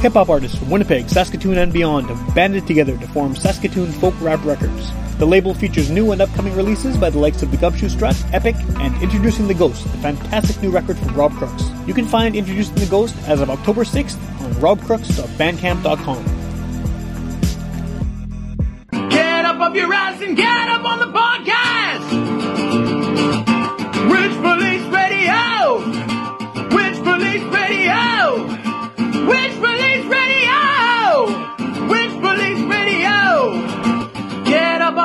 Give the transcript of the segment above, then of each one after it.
Hip hop artists from Winnipeg, Saskatoon, and beyond have banded together to form Saskatoon Folk Rap Records. The label features new and upcoming releases by the likes of the Gumshoe Strut, Epic, and Introducing the Ghost, the fantastic new record from Rob Crooks. You can find Introducing the Ghost as of October 6th on robcrooks.bandcamp.com. Get up off your ass and get up on the podcast! Rich Police Radio! Rich Police Radio! Rich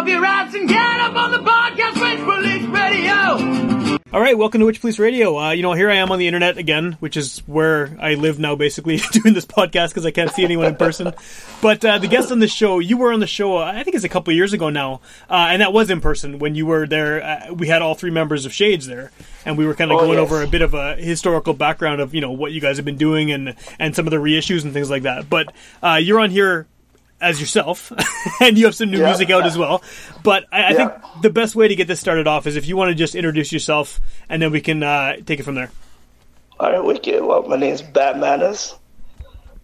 up off your ass and get up on the podcast, Rich Police Radio! All right, welcome to Witch Police Radio. Uh, you know, here I am on the internet again, which is where I live now, basically doing this podcast because I can't see anyone in person. But uh, the guest on the show, you were on the show, uh, I think it's a couple years ago now, uh, and that was in person when you were there. Uh, we had all three members of Shades there, and we were kind of Oh, going yes. over a bit of a historical background of you know what you guys have been doing and and some of the reissues and things like that. But uh, you're on here as yourself, and you have some new Yeah. music out as well. But I, I Yeah. think the best way to get this started off is if you want to just introduce yourself, and then we can uh, take it from there. All right, wicked. Well, my name is Bad Manners.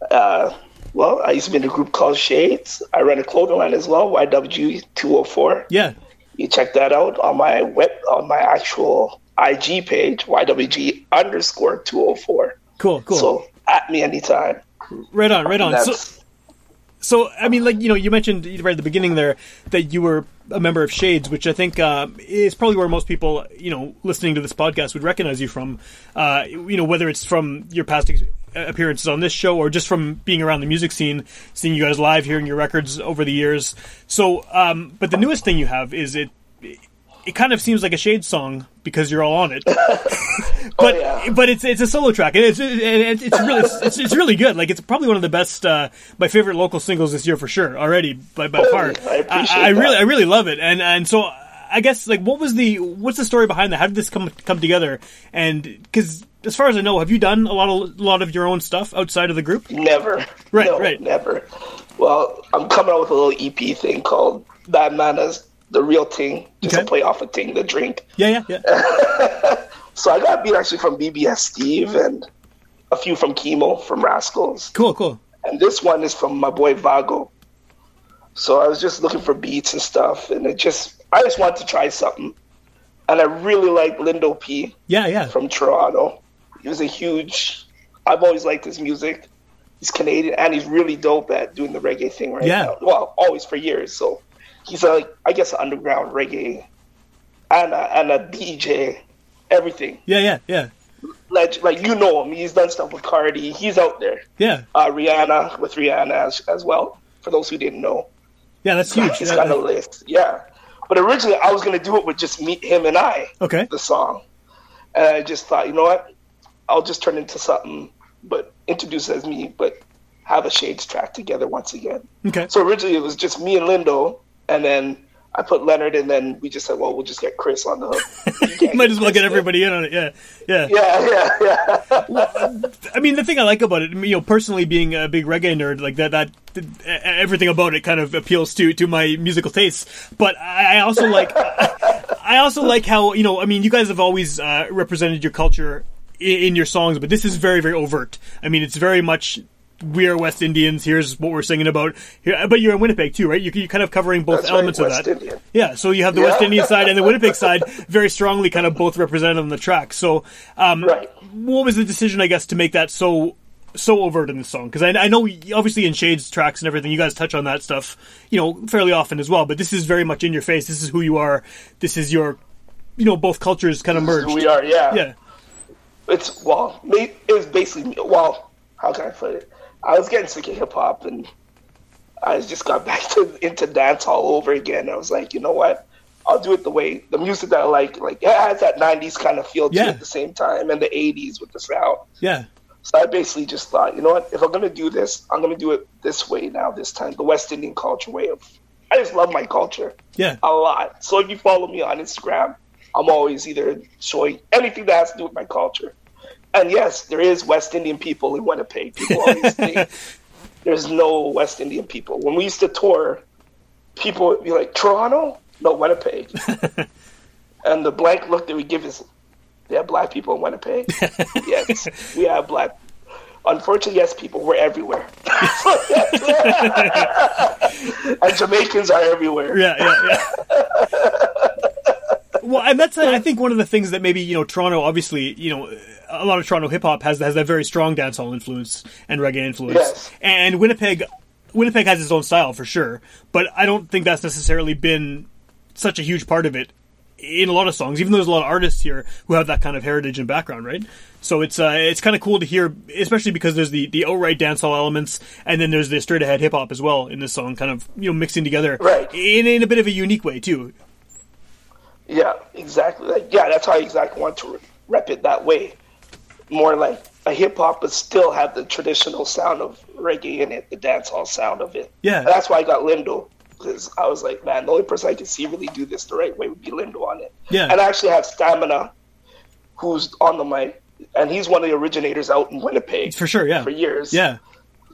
Uh, well, I used to be in a group called Shades. I run a clothing line as well, YWG 204. Yeah, You check that out on my web, on my actual IG page, YWG underscore 204. cool, cool. So at me anytime. right on, right on. So, so I mean, like you know, you mentioned right at the beginning there that you were a member of Shades, which I think uh, is probably where most people, you know, listening to this podcast would recognize you from. Uh, you know, whether it's from your past ex- appearances on this show or just from being around the music scene, seeing you guys live, hearing your records over the years. So, um, but the newest thing you have is it. It kind of seems like a Shade song because you're all on it, but Oh, yeah. but it's it's a solo track and it's it's, it's really it's, it's really good. Like it's probably one of the best, uh, my favorite local singles this year for sure. Already by by far, I appreciate I, really. I really love it. And and so I guess like what was the what's the story behind that? How did this come come together? And because as far as I know, have you done a lot of a lot of your own stuff outside of the group? never. Right, no, right. Never. Well, I'm coming out with a little EP thing called Bad Manners, the real thing, just Okay. to play off a thing, the drink. Yeah, yeah, yeah. So I got beat actually from BBS Steve and a few from Chemo from Rascals. Cool, cool. And this one is from my boy Vago. So I was just looking for beats and stuff and it just I just wanted to try something. And I really like Lindo P Yeah, yeah. from Toronto. He was a huge I've always liked his music. He's Canadian and he's really dope at doing the reggae thing right Yeah. now. Well, always for years. So he's a I guess an underground reggae and a, and a DJ, everything Yeah, yeah, yeah. like like you know him. He's done stuff with Cardi. He's out there. Yeah. Uh, Rihanna with Rihanna as, as well. For those who didn't know, Yeah, that's huge. he's got a list. Yeah, but originally I was gonna do it with just me, him, and I. Okay. The song, and I just thought, you know what? I'll just turn into something, but introduce as me, but have a Shades track together once again. Okay. So originally it was just me and Lindo, and then I put Leonard, and then we just said, well, we'll just get Chris on the hook. You might as well Chris get everybody in on it. Yeah, yeah. Yeah, yeah, yeah. I mean, the thing I like about it, you know, personally being a big reggae nerd, like that, that everything about it kind of appeals to to my musical tastes. But I also like, I also like how you know, I mean, you guys have always uh, represented your culture in your songs, but this is very, very overt. I mean, it's very much. We are West Indians. Here's what we're singing about. Here, but you're in Winnipeg too, right? You're, kind of covering both That's right, elements of West that. Indian. Yeah, so you have the Yeah. West Indian side and the Winnipeg side very strongly kind of both represented on the track. So, um, Right. what was the decision, I guess, to make that so so overt in the song? Because I, I know, obviously, in Shades tracks and everything, you guys touch on that stuff, you know, fairly often as well. But this is very much in your face. This is who you are. This is your, you know, both cultures kind of merged. We are, yeah. Yeah, It's well, ma- it was basically well. How can I put it? I was getting sick of hip hop, and I just got back to into dance all over again. I was like, you know what? I'll do it the way the music that I like. Like it has that '90s kind of feel to Yeah. it at the same time, and the '80s with the sound. yeah, So I basically just thought, you know what? If I'm gonna do this, I'm gonna do it this way now. This time, the West Indian culture way of. I just love my culture yeah, a lot. So if you follow me on Instagram, I'm always either showing anything that has to do with my culture. And yes, there is West Indian people in Winnipeg. People always think there's no West Indian people. When we used to tour, people would be like, Toronto? No, Winnipeg. and the blank look that we give is, they have black people in Winnipeg? yes, we have black. Unfortunately, yes, people were everywhere, and Jamaicans are everywhere. Yeah, yeah, yeah. Well, and that's I think one of the things that maybe you know Toronto, obviously, you know, a lot of Toronto hip hop has has that very strong dancehall influence and reggae influence, Yes. and Winnipeg, Winnipeg has its own style for sure, but I don't think that's necessarily been such a huge part of it in a lot of songs. Even though there's a lot of artists here who have that kind of heritage and background, right? So it's uh, it's kind of cool to hear, especially because there's the the outright dancehall elements, and then there's the straight ahead hip hop as well in this song, kind of you know mixing together Right. in in a bit of a unique way too. Yeah, exactly. Like, yeah, that's how I exactly want to rep it that way. More like a hip hop, but still have the traditional sound of reggae in it, the dancehall sound of it. Yeah. And that's why I got Lindo because I was like, man, the only person I can see really do this the right way would be Lindo on it. Yeah. And I actually have Stamina, who's on the mic, and he's one of the originators out in Winnipeg For sure, yeah. for years. Yeah.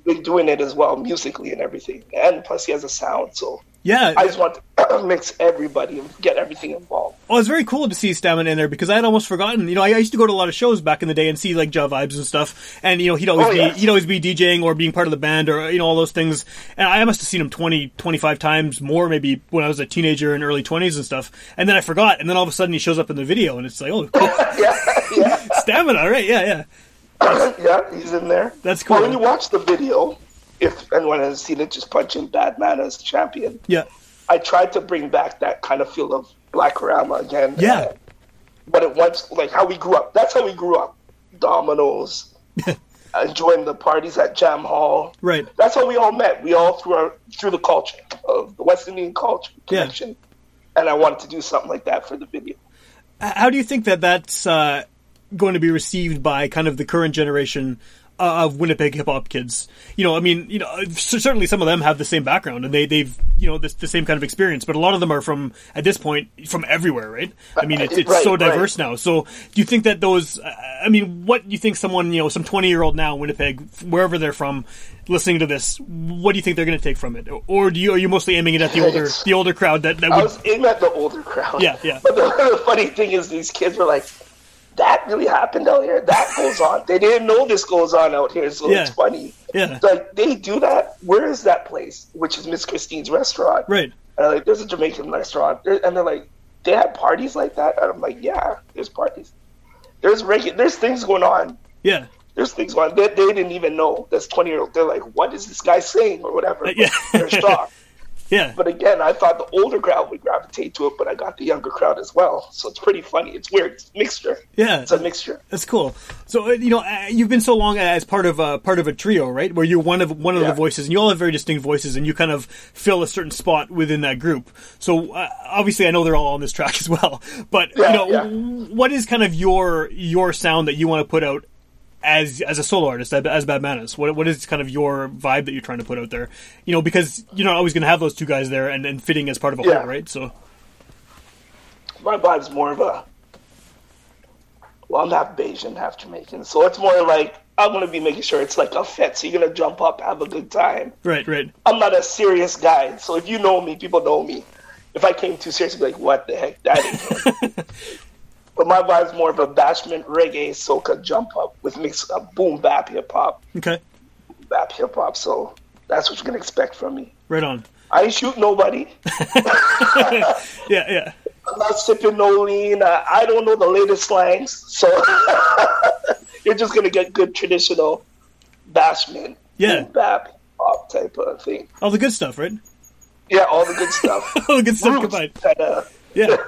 Been doing it as well, musically and everything. And plus, he has a sound, so Yeah. I just want to mix everybody and get everything involved. Well, it's very cool to see Stamina in there because I had almost forgotten. You know, I, I used to go to a lot of shows back in the day and see like Ja Vibes and stuff, and you know he'd always Oh, be he'd always be DJing or being part of the band or you know all those things. And I must have seen him 20, 25 times more maybe when I was a teenager in early twenties and stuff. And then I forgot, and then all of a sudden he shows up in the video, and it's like, oh, cool. Yeah, yeah. Stamina, right? Yeah, yeah, yeah, he's in there. That's Well, cool. when you watch the video, if anyone has seen it, just punch in Bad Man as champion. yeah, I tried to bring back that kind of feel of Blackarama again. Yeah. Uh, but it once like how we grew up. That's how we grew up. Dominoes, enjoying the parties at Jam Hall. right. That's how we all met. We all through our through the culture of the West Indian culture connection. Yeah. And I wanted to do something like that for the video. How do you think that that's uh, going to be received by kind of the current generation uh, of Winnipeg hip hop kids? You know, I mean, you know, certainly some of them have the same background and they they've you know this, the same kind of experience, but a lot of them are from at this point from everywhere, right? I mean, it's, it's Right, so right. diverse now. So, do you think that those? uh, I mean, what do you think someone you know, some twenty year old now in Winnipeg, wherever they're from, listening to this, what do you think they're going to take from it, or do you are you mostly aiming it at the older the older crowd that that I was aiming at the older crowd. Yeah, yeah. But the, the funny thing is, these kids were like, "That really happened out here. That goes on. They didn't know this goes on out here, so Yeah. it's funny. Yeah. Like they do that. Where is that place? Which is Miss Christine's restaurant. Right. And I'm like, there's a Jamaican restaurant, and they're like, they have parties like that. And I'm like, yeah, there's parties. There's regular. There's things going on. Yeah. There's things going on. They, they didn't even know. That's 20 year old. They're like, what is this guy saying or whatever? Uh, yeah. They're shocked. Yeah. But again, I thought the older crowd would gravitate to it, but I got the younger crowd as well. So it's pretty funny. It's weird. It's a mixture. Yeah. It's a mixture. That's cool. So uh, you know, uh, you've been so long as part of uh, part of a trio, right? Where you're one of one of Yeah. the voices, and you all have very distinct voices, and you kind of fill a certain spot within that group. So uh, obviously, I know they're all on this track as well. But Yeah, you know, yeah. what is kind of your your sound that you want to put out as as a solo artist, as Bad Manners? What what is kind of your vibe that you're trying to put out there? You know, because you're not always going to have those two guys there and, and fitting as part of a Yeah. whole, right? So My vibe's more of a. Well, I'm half Bajan, half Jamaican, so it's more like I'm gonna be making sure it's like a fit. So you're gonna jump up, have a good time. right, right, I'm not a serious guy, so if you know me, people know me. If I came too serious, be like, "What the heck, that him." but my vibe's more of a bashment reggae, soca jump up with mix of boom bap hip hop, okay, bap hip hop. So that's what you're gonna expect from me. right on. I ain't shoot nobody. Yeah, yeah. I'm not sipping no lean. Uh, I don't know the latest slangs, so you're just gonna get good traditional bashment, Yeah. boom bap pop type of thing. All the good stuff, right? Yeah, all the good stuff. All the good stuff combined. Yeah.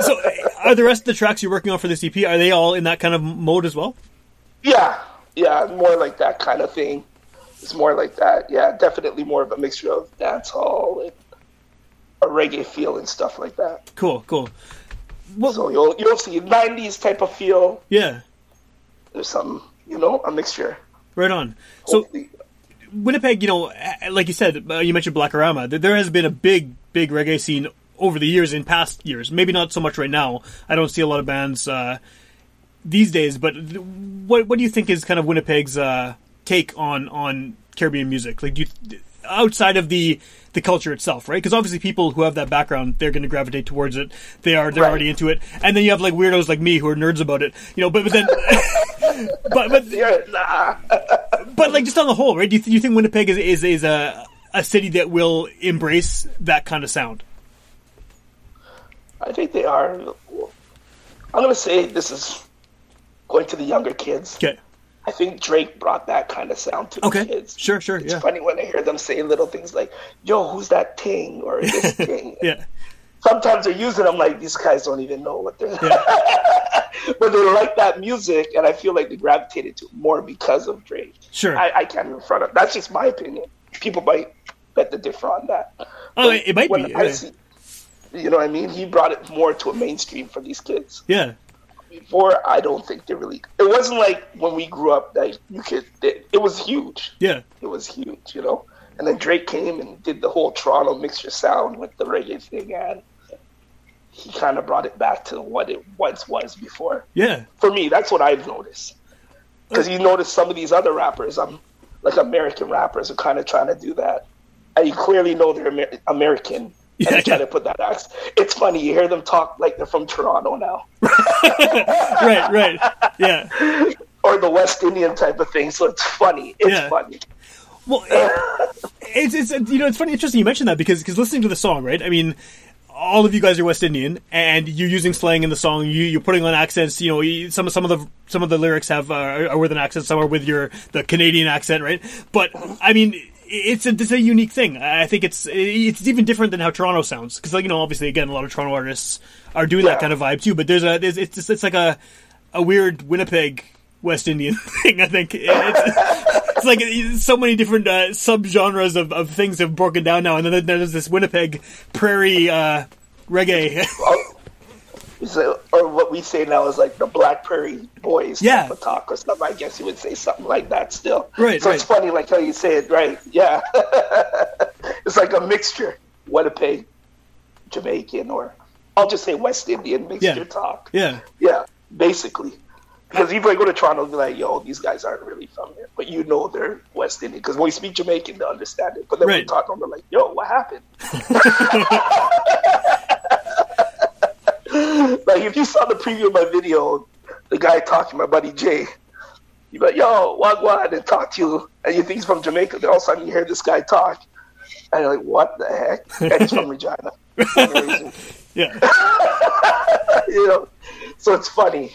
So, are the rest of the tracks you're working on for this EP are they all in that kind of mode as well? yeah, yeah, more like that kind of thing. It's more like that. Yeah, definitely more of a mixture of dancehall and a reggae feel and stuff like that. Cool, cool. Well, So you'll you'll see '90s type of feel. yeah, There's some, you know, a mixture. right on. So, Winnipeg, you know, uh, like you said, uh, you mentioned Blackarama. There- There has been a big, big reggae scene over the years, in past years. Maybe not so much right now. I don't see a lot of bands uh, these days. But th- what what do you think is kind of Winnipeg's uh, take on on Caribbean music? Like, do you outside of the the culture itself, right? Because obviously, people who have that background, they're going to gravitate towards it. They are they're Right. already into it, and then you have like weirdos like me who are nerds about it, you know. But, but then but but but like just on the whole, right? Do you, do you think Winnipeg is is, is a a city that will embrace that kind of sound? I think they are. I'm gonna say this is going to the younger kids. Okay. I think Drake brought that kind of sound to the Okay. kids. Sure. Sure. It's Yeah. funny when I hear them say little things like, "Yo, who's that ting?" or "This thing." Yeah. Sometimes they're using them like these guys don't even know what they're. Yeah. but they like that music, and I feel like they gravitated to it more because of Drake. Sure. I, I can't in front of. That's just my opinion. People might bet the differ on that. Oh, But it, might be. I Yeah. see- you know what I mean? He brought it more to a mainstream for these kids. yeah. Before, I don't think they really. It wasn't like when we grew up that you could. It, it was huge. Yeah. It was huge, you know. And then Drake came and did the whole Toronto mixture sound with the reggae thing, and he kind of brought it back to what it once was before. Yeah. For me, that's what I've noticed. Because you notice some of these other rappers, um, like American rappers, are kind of trying to do that, and you clearly know they're Amer- American. Yeah, and yeah. to put that accent. It's funny you hear them talk like they're from Toronto now, Right. Right. Yeah. or the West Indian type of thing. So it's funny. It's Yeah. funny. Well, it, it's it's you know it's funny, interesting you mentioned that because because listening to the song, right? I mean, all of you guys are West Indian, and you're using slang in the song. You you're putting on accents. You know, you, some some of the some of the lyrics have uh, are with an accent. Some are with your the Canadian accent, right? But I mean. It's a, it's a unique thing. I think it's it's even different than how Toronto sounds because, like you know, obviously, again, a lot of Toronto artists are doing that kind of vibe too. But there's a there's it's just, it's like a a weird Winnipeg West Indian thing. I think it's, it's like so many different uh, subgenres of, of things have broken down now, and then there's this Winnipeg prairie uh, reggae. So, or what we say now is like the Black Prairie Boys Yeah. talk or something. I guess you would say something like that still. Right, So it's funny, like how you say it, right? Yeah. it's like a mixture. Winnipeg, Jamaican, or I'll just say West Indian mixture Yeah. talk. yeah, Yeah, basically. Because even when I go to Toronto, they'll be like, yo, these guys aren't really from here. But you know they're West Indian. Because when we speak Jamaican, they'll understand it. But then when we talk them, they're like, yo, what happened? like, if you saw the preview of my video, the guy talking, to my buddy Jay, you like, yo, wagwan, and talk to you. And you think he's from Jamaica. Then all of a sudden you hear this guy talk. And you're like, what the heck? And he's from Regina. yeah, you know? So it's funny.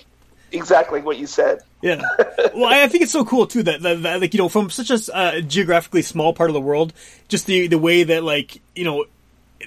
Exactly what you said. yeah. Well, I I think it's so cool too that, that, that like you know from such a uh, geographically small part of the world, just the the way that like you know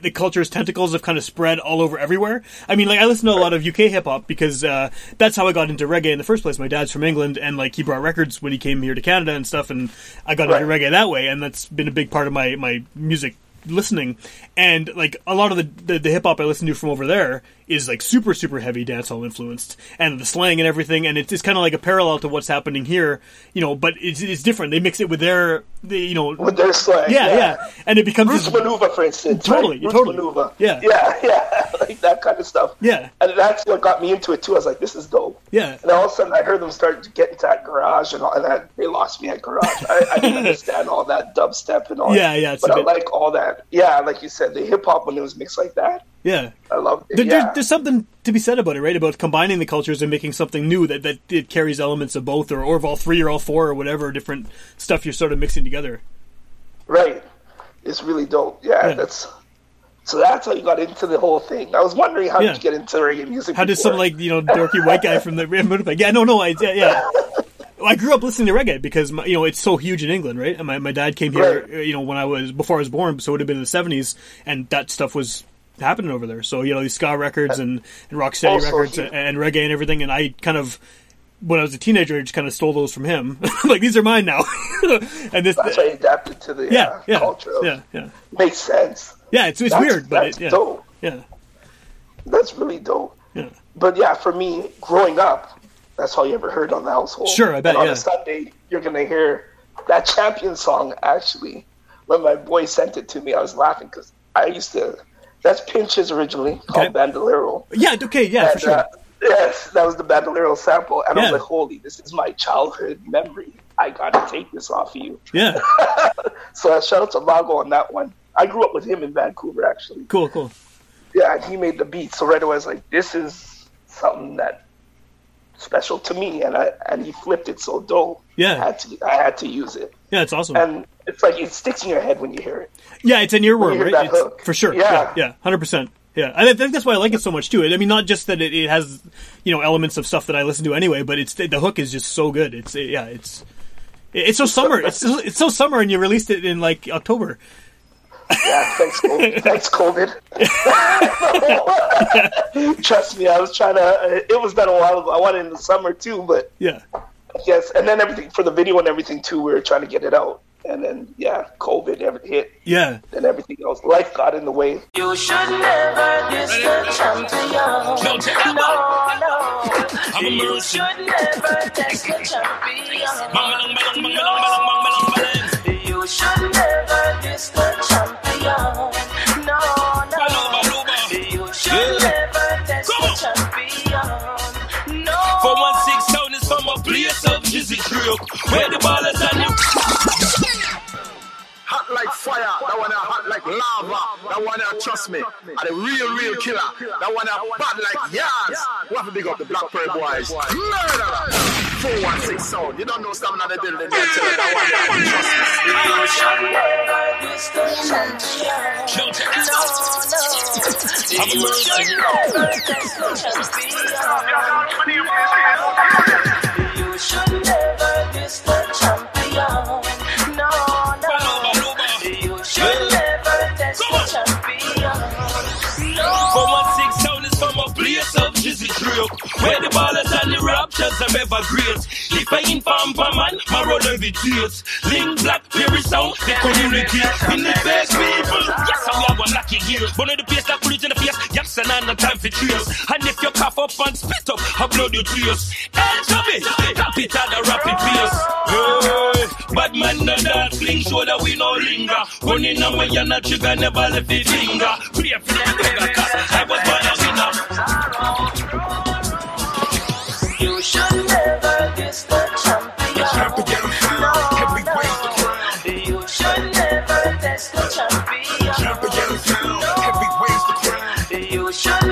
the culture's tentacles have kind of spread all over everywhere. I mean, like I listen to a lot of UK hip hop because uh, that's how I got into reggae in the first place. My dad's from England, and like he brought records when he came here to Canada and stuff, and I got into reggae that way, and that's been a big part of my my music listening. And like a lot of the the, the hip hop I listen to from over there is like super super heavy dancehall influenced, and the slang and everything, and it's, it's kind of like a parallel to what's happening here, you know. But it's it's different. They mix it with their the, you know With their slang. yeah, yeah, and it becomes Roots this, maneuver, for instance. Totally, right? Totally. maneuver. Yeah. yeah, yeah, like that kind of stuff. Yeah. and that's what got me into it too. I was like, this is dope. yeah. And all of a sudden, I heard them start to get into that garage, and, all, and that, they lost me at garage. I, I didn't understand all that dubstep and all. Yeah, yeah, it's But I bit- like all that. Yeah, like you said, the hip hop when it was mixed like that, Yeah. I loved it. There, yeah. there, there's something to be said about it, right? About combining the cultures and making something new that, that it carries elements of both, or, or of all three, or all four, or whatever different stuff you're sort of mixing together. Right. It's really dope. Yeah, Yeah. that's. So that's how you got into the whole thing. I was wondering how Yeah. did you get into reggae music? How did before? some like you know dorky white guy from the Winnipeg? Yeah, no, no, I yeah. yeah. I grew up listening to reggae because my, you know it's so huge in England, right? And my, my dad came here, Right. uh, you know, when I was before I was born, so it would have been in the seventies, and that stuff was happening over there. So you know these ska records and and rocksteady Also records and, and reggae and everything, and I kind of. When I was a teenager, I just kind of stole those from him. like these are mine now, and this, That's how you adapted to the yeah, uh, yeah, culture. Yeah, yeah, Makes sense. yeah. It's it's That's- weird, but that's it, yeah, dope. yeah, That's really dope. yeah. But yeah, for me, growing up, that's all you ever heard on the household. Sure, I bet, And on yeah. a Sunday, you're gonna hear that champion song. Actually, when my boy sent it to me, I was laughing because I used to. That's Pinchers originally called Okay. Bandolero. Yeah, okay, yeah, for sure. uh, yes, that was the Bandolero sample, and I Yeah. was like, "Holy, this is my childhood memory. I gotta take this off of you." yeah, So uh, shout out to Lago on that one. I grew up with him in Vancouver, actually. cool, cool. Yeah, and he made the beat. So right away, I was like, "This is something that special to me, and I and he flipped it so dope. Yeah. I had to I had to use it, Yeah, it's awesome. and it's like it sticks in your head when you hear it. Yeah, it's an earworm, right? It's- For sure. Yeah. Yeah, yeah, hundred percent. Yeah, I think that's why I like it so much too. I mean, not just that it, it has you know elements of stuff that I listen to anyway, but it's the hook is just so good. It's yeah, it's it's so summer. It's so, it's so summer, and you released it in like October. Yeah, thanks, COVID. thanks, COVID. Trust me, I was trying to. It was done a while ago. I wanted it in the summer too, but Yeah, Yes, and then everything for the video and everything too. We were trying to get it out, and then yeah, COVID hit. Yeah, and everything else. Life got in the way. You should never diss the champion. No, no, no. I'm you should never diss the champion. You should never diss the Jizzy Crew, where the ballers and the hot like fire. That one a hot like lava. That one a trust me. Are the real, real killer. That one a bad like yars. We have to big up the Black Pearl boys. Murderer. 416 sound. You don't know something on the building. They tell that one a trust me. You should never diss the champion. Yo, check No, this out. no. I'm a You mercy. should never diss the champion. You should never the champion. No, no. You should never Come the champion. No. For one six from a place of Jizzy Crew, where the ballers raptures are ever great. If I inform for man, my every tears. Link black, very sound, they communicate. In the best people, yes, I have one lucky gear. One of the place that put in the face, yes, and no time for cheers. And if you cough up and spit up, I blow your tears. El Chubby, tap it at a rapid pace. Hey, bad man, no dance, fling show that we no linger. Running on my yana trigger, never left the finger. Pray for the cause I was born a winner. You should never diss the champion. No, no. You should never diss the champion. No. You should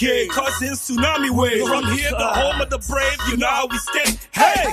Renegade, causing tsunami waves. From here, the home of the brave, you know how we stay. Hey,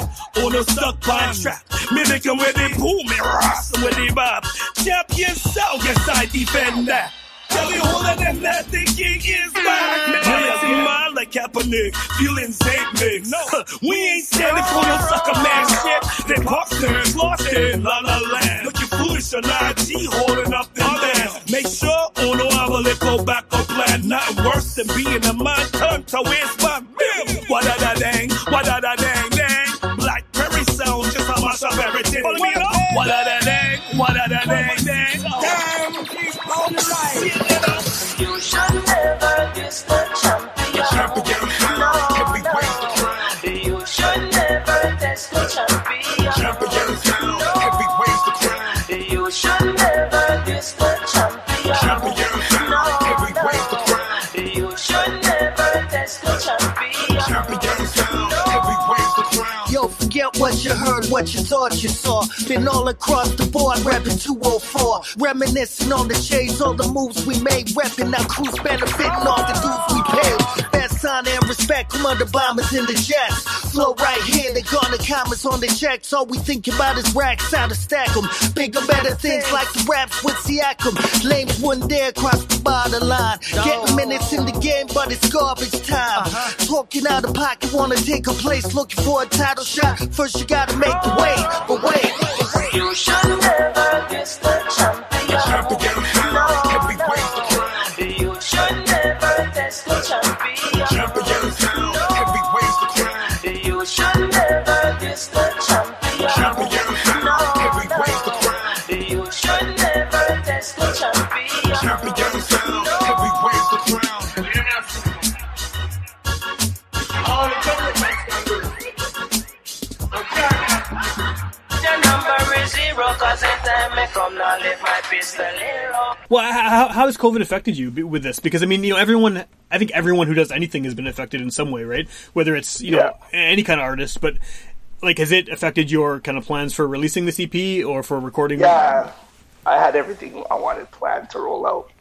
on a stuck pine trap, mimicking where they pull me, rust where they bob. Champion sound, yes, I defend that. Tell me who of them that the king is back. Man, in mind like Kaepernick, feeling safe mix. No, we ain't standing for no sucker man shit. They posters lost in La La Land. Looking foolish on IG, holding up their hands. Make sure uno have a little backup plan. Nothing worse than being a man turned to waste my bill. What da da dang, what da da dang dang. Blackberry sound just a mash up everything. Follow me up. What da da dang, what da da dang dang. What you heard, what you thought you saw. Been all across the board, rapping 204. Reminiscing on the shades, all the moves we made. Repping our crews, benefiting off the dudes we paid. Best honor and respect from under bombers in the jets. Flow right here, they garner comments on the checks. All we think about is racks, how to stack them. Bigger, better things like the raps with Siakam. Lames wouldn't dare cross the bottom line. Getting minutes in the game, but it's garbage time. Uh-huh. Talking out of pocket, wanna take a place, looking for a title shot. First, you gotta make the way, but wait. You should never diss the champion. Well, how, how has COVID affected you with this? Because I mean, you know, everyone. I think everyone who does anything has been affected in some way, right? Whether it's you know any kind of artist, but like has it affected your kind of plans for releasing the EP or for recording? Yeah, I had everything I wanted planned to roll out,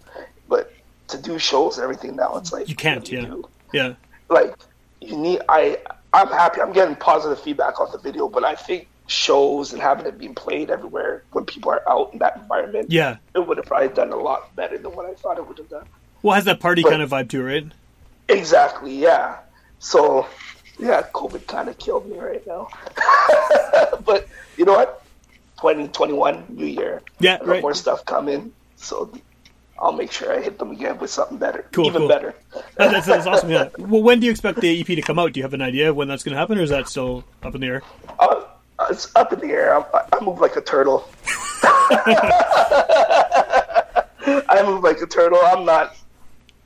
but to do shows and everything now, it's like You can't, what do yeah. do? Yeah. Like you need. I I'm happy. I'm getting positive feedback off the video, but I think shows and having it being played everywhere when people are out in that environment, Yeah. it would have probably done a lot better than what I thought it would have done. Well, it has that party But- kind of vibe too, right? Exactly, yeah. So, yeah, COVID kind of killed me right now. but you know what? 2021, new year. Yeah, right. more stuff coming. So I'll make sure I hit them again with something better. Cool, Even cool. better. That- that's, that's awesome. Yeah. Well, when do you expect the EP to come out? Do you have an idea when that's going to happen, or is that still up in the air? Uh, it's up in the air. I'm, I move like a turtle. I move like a turtle. I'm not.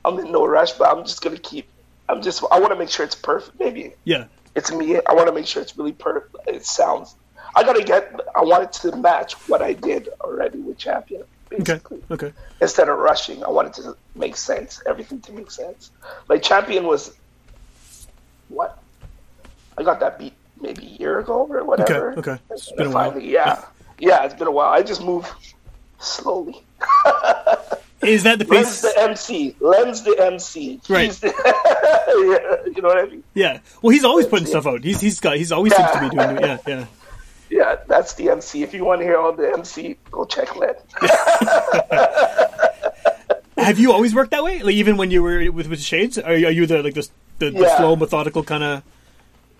I'm in no rush, but I'm just gonna keep. I'm just. I want to make sure it's perfect. Maybe Yeah. it's me. I want to make sure it's really perfect. It sounds. I gotta get. I want it to match what I did already with Champion. Okay. Basically, Okay. instead of rushing, I wanted to make sense. Everything to make sense. Like Champion was. What? I got that beat maybe a year ago or whatever. Okay, okay. It's been a while. finally, Yeah, yeah, it's been a while. I just move slowly. Is that the Len's the MC. Len's the MC. Right. The, yeah, you know what I mean? Yeah. Well, he's always putting stuff out. He's he's got he's always seems to be doing. Yeah. Yeah. Yeah, that's the MC. If you want to hear all the MC, go check Len. Have you always worked that way? Like even when you were with with Shades, are you, are you the like the the, the slow, methodical kind of?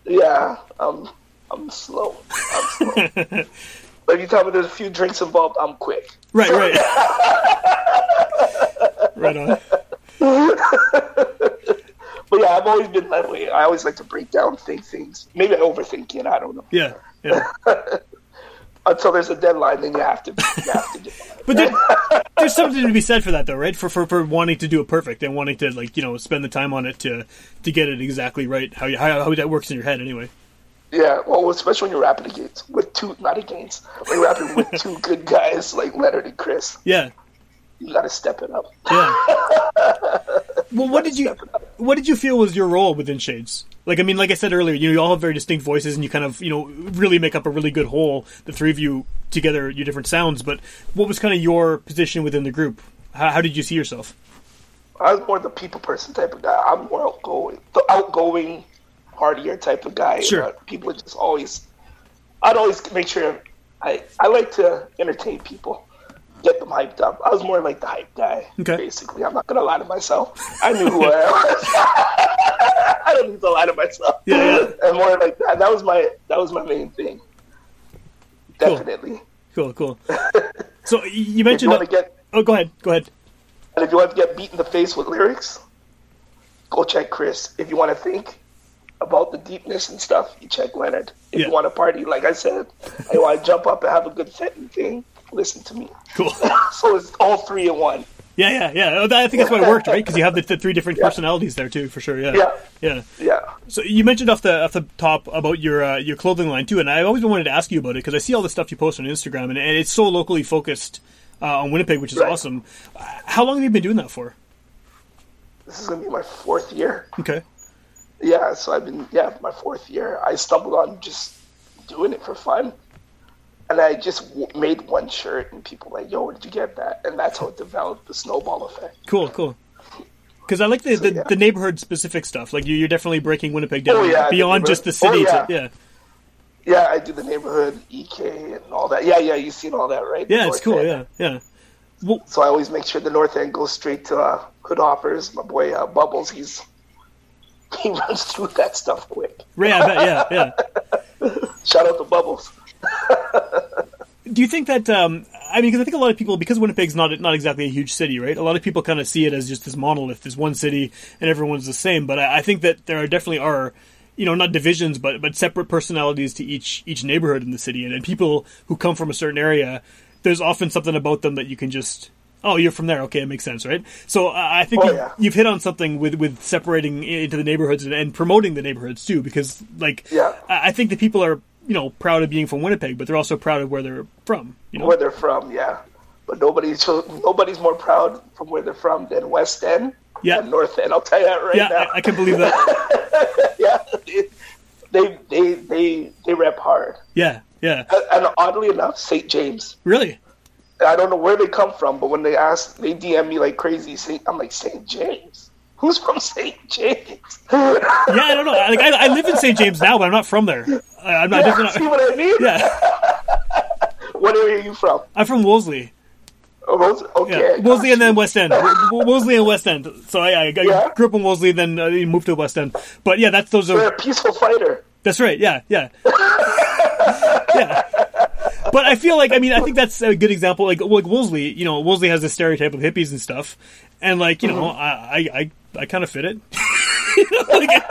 Yeah, um, I'm slow. I'm slow. but if you tell me there's a few drinks involved, I'm quick. Right. Right. right on. But yeah, I've always been that way. I always like to break down, think things. Maybe I overthink it. I don't know. Yeah. Yeah. Until there's a deadline, then you have to. You have to do it. But there, there's something to be said for that, though, right? For, for for wanting to do it perfect and wanting to like you know spend the time on it to to get it exactly right. How you, how, how that works in your head, anyway. Yeah, well, especially when you're rapping against with two, not against, when you're rapping with two good guys like Leonard and Chris. Yeah. You got to step it up. Yeah. well, what did you Step it up. What did you feel was your role within Shades? Like, I mean, like I said earlier, you know, you all have very distinct voices, and you kind of, you know, really make up a really good whole. The three of you together, your different sounds. But what was kind of your position within the group? How, how did you see yourself? I was more the people person type of guy. I'm more outgoing, the outgoing, hardier type of guy. Sure. Uh, people just always, I'd always make sure I I like to entertain people, get them hyped up. I was more like the hype guy. Okay. Basically, I'm not gonna lie to myself. I knew who I was. I don't need to lie to myself. Yeah. And more like that. That was my that was my main thing. Definitely. Cool, cool. So you If you mentioned. get oh, go ahead. Go ahead. And if you want to get beat in the face with lyrics, go check Chris. If you want to think about the deepness and stuff, you check Leonard. If Yeah. you want to party, like I said, I want to jump up and have a good and thing, listen to me. Cool. So it's all three in one. Yeah, yeah, yeah. Oh, I think that's why it worked, right? Because you have the, the three different personalities there too, for sure. Yeah. Yeah, Yeah. yeah. So you mentioned off the off the top about your uh, your clothing line too, and I always wanted to ask you about it because I see all the stuff you post on Instagram, and, and it's so locally focused uh, on Winnipeg, which is Right. awesome. Uh, How long have you been doing that for? This is gonna be my fourth year. Okay. Yeah, so I've been yeah my fourth year. I stumbled on just doing it for fun, and I just w- made one shirt, and people were like, "Yo, where did you get that?" And that's how it developed the snowball effect. Cool, cool. Because I like the, the, yeah. the neighborhood specific stuff. Like you, you're definitely breaking Winnipeg down Oh, yeah, beyond just the city. oh, to, yeah. yeah, Yeah, I do the neighborhood EK and all that. Yeah, yeah, you've seen all that, right? The yeah, it's cool. End. Yeah, yeah. So I always make sure the north end goes straight to uh, Hood Hoppers. My boy uh, Bubbles, he's he runs through that stuff quick. Right. I bet. Yeah, yeah. Shout out to Bubbles. Do you think that? Um, I mean, because I think a lot of people, because Winnipeg's not not exactly a huge city, right? A lot of people kind of see it as just this monolith, this one city, and everyone's the same. But I, I think that there are definitely are, you know, not divisions, but but separate personalities to each each neighborhood in the city, and, and people who come from a certain area, there's often something about them that you can just. Oh, you're from there. Okay, it makes sense, right? So uh, I think Oh, you, yeah. you've hit on something with with separating into the neighborhoods and, and promoting the neighborhoods too, because like Yeah. I, I think that people are you know proud of being from Winnipeg, but they're also proud of where they're from. You know, Where they're from, yeah. But nobody's nobody's more proud from where they're from than West End Yeah. and North End. I'll tell you that right yeah, now. I, I can believe that. yeah. they they they they rep hard. Yeah, yeah. And oddly enough, St. James. Really? I don't know where they come from, but when they ask, they DM me like crazy. Saint, I'm like St. James. Who's from St. James? Yeah, I don't know. Like I, I live in St. James now, but I'm not from there. I, I'm not. Yeah, definitely see what I mean? yeah, What area are you from? I'm from Wolseley. Oh, okay. Yeah, Wolseley and then West End. Wolseley and West End. So I, I, I Yeah? grew up in Wolseley, then uh, moved to West End. But yeah, that's those You're are. a peaceful fighter. That's right. Yeah, yeah, yeah. But I feel like I mean I think that's a good example. Like like Wolseley, you know, Wolseley has this stereotype of hippies and stuff, and like you know, Mm-hmm. I I I, I kind of fit it. You know, like,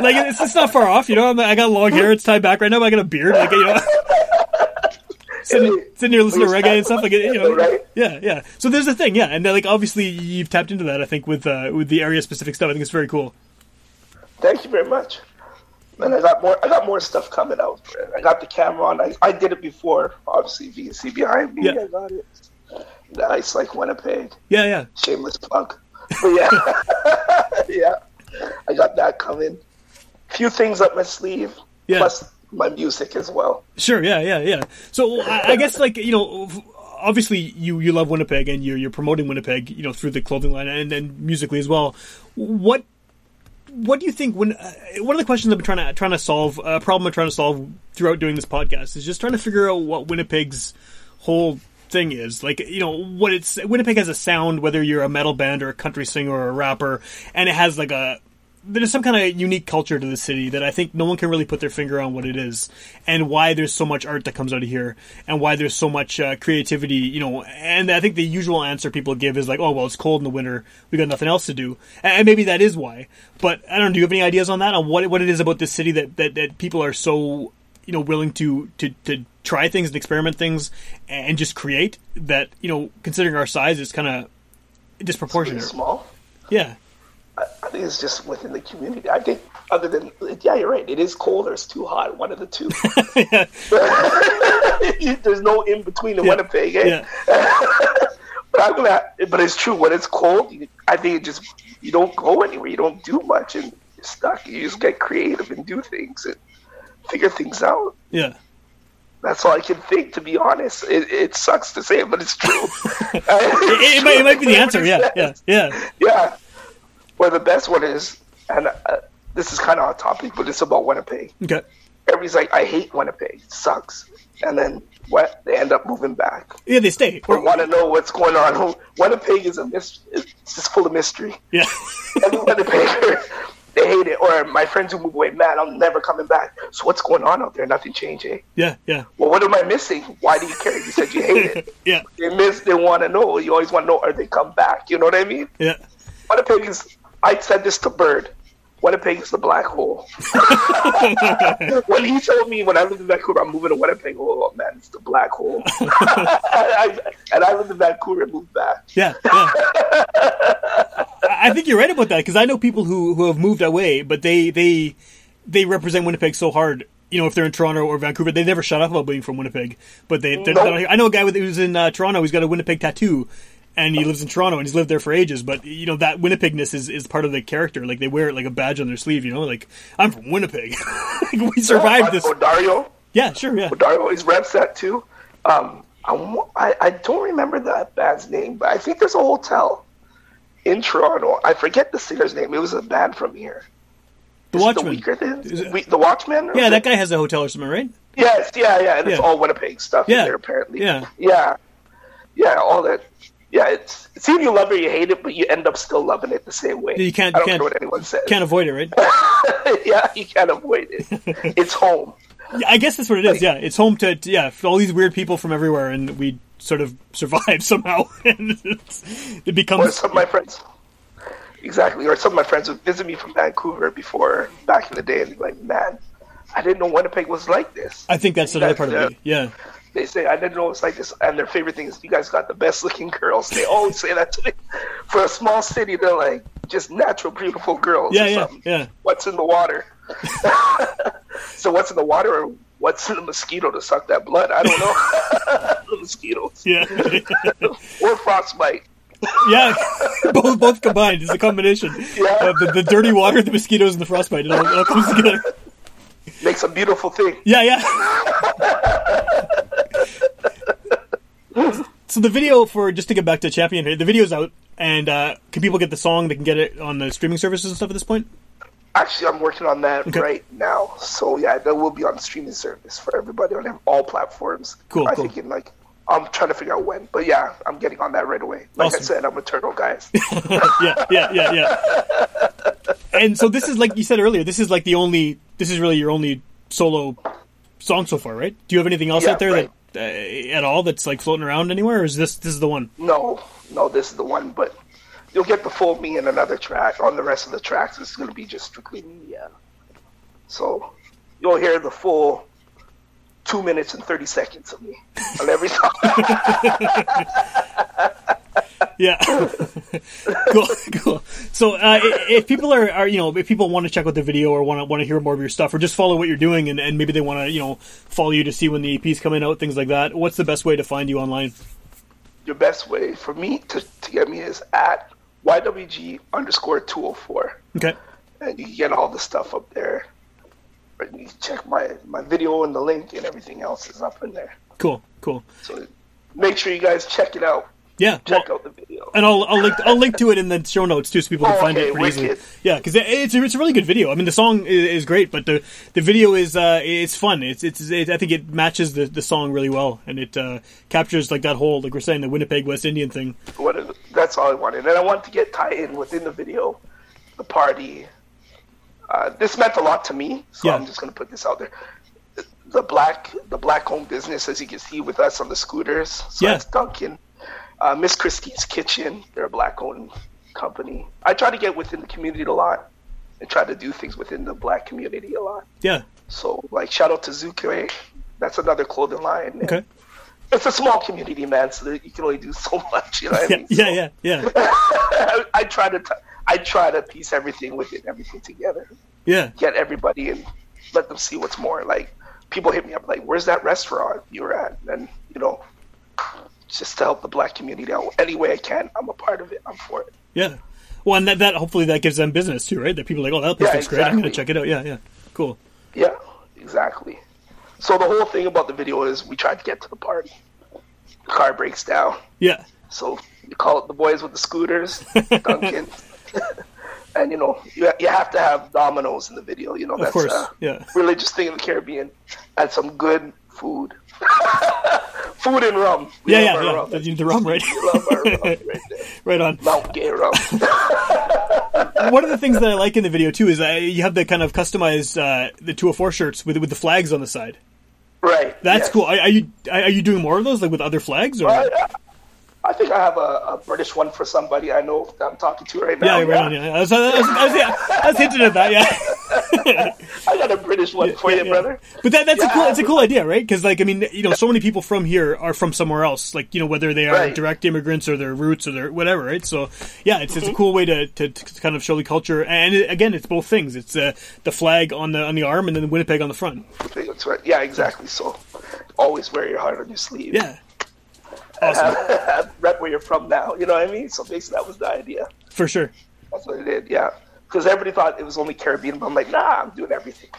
like it's, it's not far off. You know, I'm, I got long hair. It's tied back right now. But I got a beard. Like you know. Sitting, sitting here listening to reggae and stuff like it, you know, Right. yeah, yeah. So there's the thing, yeah, and then, like obviously you've tapped into that. I think with uh, with the area specific stuff, I think it's very cool. Thank you very much. And I got more. I got more stuff coming out. I got the camera on. I, I did it before. Obviously, VC behind me. Yeah. I got it. Nice, like Winnipeg. Yeah, yeah, Shameless plug. But yeah, yeah. I got that coming. Few things up my sleeve. Yeah. Plus my music as well. Sure, yeah, yeah, yeah. So I, I guess like you know, obviously you you love Winnipeg and you're you're promoting Winnipeg, you know, through the clothing line and and musically as well. What what do you think when uh, one of the questions I've been trying to trying to solve a problem I'm trying to solve throughout doing this podcast is just trying to figure out what Winnipeg's whole thing is like you know what it's Winnipeg has a sound whether you're a metal band or a country singer or a rapper and it has like a there's some kind of unique culture to the city that I think no one can really put their finger on what it is and why there's so much art that comes out of here and why there's so much uh, creativity, you know. And I think the usual answer people give is like, oh, well, it's cold in the winter. We got nothing else to do. And maybe that is why. But I don't know. Do you have any ideas on that? On what, what it is about this city that, that, that people are so, you know, willing to, to, to try things and experiment things and just create that, you know, considering our size is kind of disproportionate. small. Yeah. I think it's just within the community. I think other than yeah, you're right. It is cold or it's too hot. One of the two. There's no in between in Yeah. Winnipeg. Eh? Yeah. But I'm gonna. But it's true. When it's cold, you, I think it just you don't go anywhere. You don't do much, and you're stuck. You just get creative and do things and figure things out. Yeah. That's all I can think. To be honest, it, it sucks to say it, but it's true. It, it, might, it might be the answer. Yeah. Yeah. Yeah. yeah. Well, the best one is, and uh, this is kind of off topic, but it's about Winnipeg. Okay. Everybody's like, I hate Winnipeg. It sucks. And then what? They end up moving back. Yeah, they stay. Or want to know what's going on. Winnipeg is a mis- It's just full of mystery. Yeah. Every they hate it. Or my friends who move away, man, I'm never coming back. So what's going on out there? Nothing changed, eh? Yeah. Yeah. Well, what am I missing? Why do you care? You said you hate it. Yeah. They miss. They want to know. You always want to know. Are they come back? You know what I mean? Yeah. Winnipeg is. I said this to Bird. Winnipeg is the black hole. when he told me when I lived in Vancouver, I'm moving to Winnipeg. Oh man, it's the black hole. I, and I lived in Vancouver and moved back. Yeah, yeah. I think you're right about that because I know people who, who have moved away, but they they they represent Winnipeg so hard. You know, if they're in Toronto or Vancouver, they never shut up about being from Winnipeg. But they, they're, Nope. I know a guy with, who's in uh, Toronto. He's got a Winnipeg tattoo, and he lives in Toronto, and he's lived there for ages. But you know that Winnipegness is, is part of the character. Like they wear it like a badge on their sleeve. You know, like I'm from Winnipeg. we survived this. Dario, Yeah, sure, yeah. Dario always reps that too. Um, I, I, I don't remember that band's name, but I think there's a hotel in Toronto. I forget the singer's name. It was a band from here. The Is it Watchman. The, Weakerthans? Is it- We- the Watchman? Yeah, that it- guy has a hotel or something, right? Yes, yeah, yeah, and it's all Winnipeg stuff Yeah. there apparently. Yeah. yeah, yeah, all that. Yeah, it's it's either you love it or you hate it, but you end up still loving it the same way. You can't- I don't can't- care what anyone says. Can't avoid it, right? yeah, you can't avoid it. it's home. Yeah, I guess that's what it is. Yeah, it's home to, to yeah all these weird people from everywhere, and we sort of survive somehow. and it's, it Or becomes some of my friends, exactly. Or some of my friends would visit me from Vancouver before back in the day, and they're like, "Man, I didn't know Winnipeg was like this." I think that's another part of it. Yeah, They say, "I didn't know it was like this," and their favorite thing is, "You guys got the best looking girls." They always say that to me. For a small city, they're like just natural, beautiful girls. yeah, or yeah, something. yeah. what's in the water. so what's in the water or what's in the mosquito to suck that blood? I don't know. the mosquitoes. Yeah, Or frostbite. yeah, both both combined is a combination. Yeah. Uh, the, the dirty water, the mosquitoes, and the frostbite. It all, it all comes together. makes a beautiful thing. Yeah, yeah. so the video for just to get back to Champion here, the video's out, and uh, can people get the song? They can get it on the streaming services and stuff at this point. Actually, I'm working on that Okay. right now. So yeah, that will be on streaming service for everybody on all platforms. Cool, I cool. think in like I'm trying to figure out when, but yeah, I'm getting on that right away. Like I said, I'm a turtle, guys. yeah, yeah, yeah, yeah. And so this is like you said earlier. This is like the only. This is really your only solo song so far, right? Do you have anything else Yeah, out there right. that uh, at all that's like floating around anywhere, or is this this is the one? no, no, this is the one, but you'll get the full me in another track. On the rest of the tracks, it's going to be just strictly me. Yeah. So you'll hear the full two minutes and thirty seconds of me on every song. Yeah. cool, cool. So, uh, if people are, are, you know, if people want to check out the video or want to want to hear more of your stuff, or just follow what you're doing, and, and maybe they want to, you know, follow you to see when the EP's coming out, things like that. What's the best way to find you online? Your best way for me to, to get me is at YWG underscore 204. Okay. and you can get all the stuff up there. And you can check my, my video and the link and everything else is up in there. Cool. Cool. So make sure you guys check it out. Yeah. Check well- out the video. and I'll I'll link I'll link to it in the show notes too, so people can Oh, find okay, it pretty easily. Yeah, because it's a, it's a really good video. I mean, the song is, is great, but the the video is uh it's fun. It's it's it, I think it matches the, the song really well, and it uh, captures like that whole like we're saying the Winnipeg West Indian thing. What is- that's all I wanted. And I wanted to get tied in within the video, the party. Uh, this meant a lot to me, so Yeah. I'm just going to put this out there. The black, the black home business, as you can see with us on the scooters. So Yeah. that's Duncan, uh, Miss Christie's Kitchen. They're a black-owned company. I try to get within the community a lot, and try to do things within the black community a lot. Yeah. So, like, shout out to Zuke. That's another clothing line. Okay. It's a small community, man, so that you can only do so much. You know what I Yeah. mean? Yeah. Yeah. Yeah. I, I try to t- I try to piece everything within everything together, Yeah. get everybody and let them see what's more. Like people hit me up like, "Where's that restaurant you were at?" And you know, just to help the black community out any way I can. I'm a part of it. I'm for it. Yeah. Well, and that, that hopefully that gives them business too, right? That people are like, oh, that place Yeah, looks great. I'm going to check it out. Yeah. Yeah. Cool. Yeah, exactly. So the whole thing about the video is we tried to get to the party. The car breaks down. Yeah. So you call it the boys with the scooters, Duncan. and you know, you, you have to have dominoes in the video. You know, that's course, a yeah. religious thing in the Caribbean. And some good food. food and rum. We Yeah. Yeah. Yeah. rum. The, the rum, right? We love our rum right right on. Mount Gay rum. one of the things that I like in the video too is uh, you have the kind of customized uh, the 204 shirts with with the flags on the side. Right. That's yes. cool. Are, are you are you doing more of those like with other flags or? I, I think I have a, a British one for somebody I know that I'm talking to right now. yeah, right on. Yeah, I was, I was, I was, yeah, I was hinting at that. Yeah, I got a British one for you, yeah. brother. but that, that's a Yeah. cool. It's a cool idea, right? Because like I mean, you know, so many people from here are from somewhere else. Like you know, whether they are Right. direct immigrants or their roots or their whatever, right? So yeah, it's Mm-hmm. it's a cool way to, to, to kind of show the culture. And it, again, it's both things. It's uh, the flag on the on the arm and then the Winnipeg on the front. Right. Yeah, exactly. So always wear your heart on your sleeve. Yeah, awesome Rep where you're from now. You know what I mean? So basically, that was the idea. for sure. That's what I did. Yeah, because everybody thought it was only Caribbean, but I'm like, nah, I'm doing everything.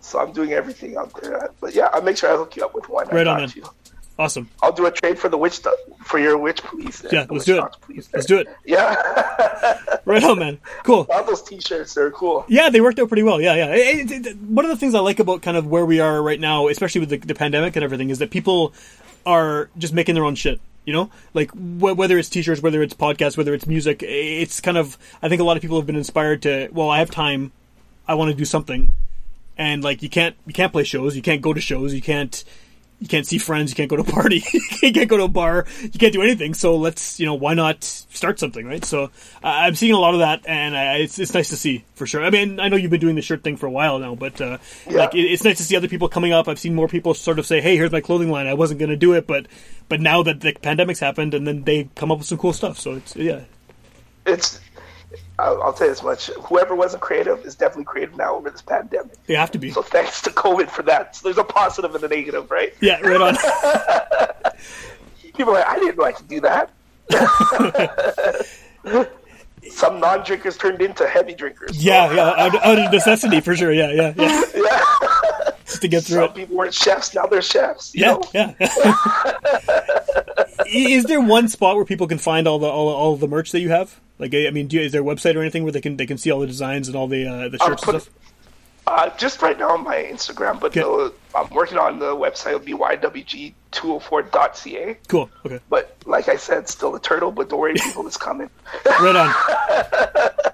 So I'm doing everything out there. But yeah, I'll make sure I hook you up with one. I Right on, got man. You. Awesome. I'll do a trade for the witch for your witch police. there, Yeah, let's do it. doctor police Let's do it. Yeah, Right on, man. Cool. all those T-shirts, they're cool. Yeah, they worked out pretty well. Yeah, yeah. It- it- it- one of the things I like about kind of where we are right now, especially with the, the pandemic and everything, is that people are just making their own shit. You know, like wh- whether it's t-shirts, whether it's podcasts, whether it's music, it's kind of. I think a lot of people have been inspired to. Well, I have time. I want to do something, and like you can't you can't play shows, you can't go to shows, you can't you can't see friends, you can't go to a party, you can't go to a bar, you can't do anything. So let's, you know, why not start something, right? So uh, I'm seeing a lot of that, and uh, it's it's nice to see for sure. I mean, I know you've been doing the shirt thing for a while now, but uh, like it, it's nice to see other people coming up. I've seen more people sort of say, "Hey, here's my clothing line. I wasn't going to do it, but but now that the pandemic's happened, and then they come up with some cool stuff. So it's yeah, It's. I'll, I'll tell you as much. Whoever wasn't creative is definitely creative now over this pandemic. they have to be. So thanks to COVID for that. So there's a positive and a negative, right? Yeah, right on. People are like, I didn't know I could do that. Some non-drinkers turned into heavy drinkers. yeah, yeah, out, out of necessity for sure. Yeah, yeah, yeah. Just to get through Some it. people weren't chefs, now they're chefs. you Yeah, know? yeah. is there one spot where people can find all the all, all the merch that you have? Like, I mean, do you, is there a website or anything where they can they can see all the designs and all the uh, the shirts put- and stuff? Uh, just right now on my Instagram, but Okay. the, I'm working on the website of bywg204.ca. Cool. Okay. But like I said, still a turtle, but don't worry, people, it's coming. Right on.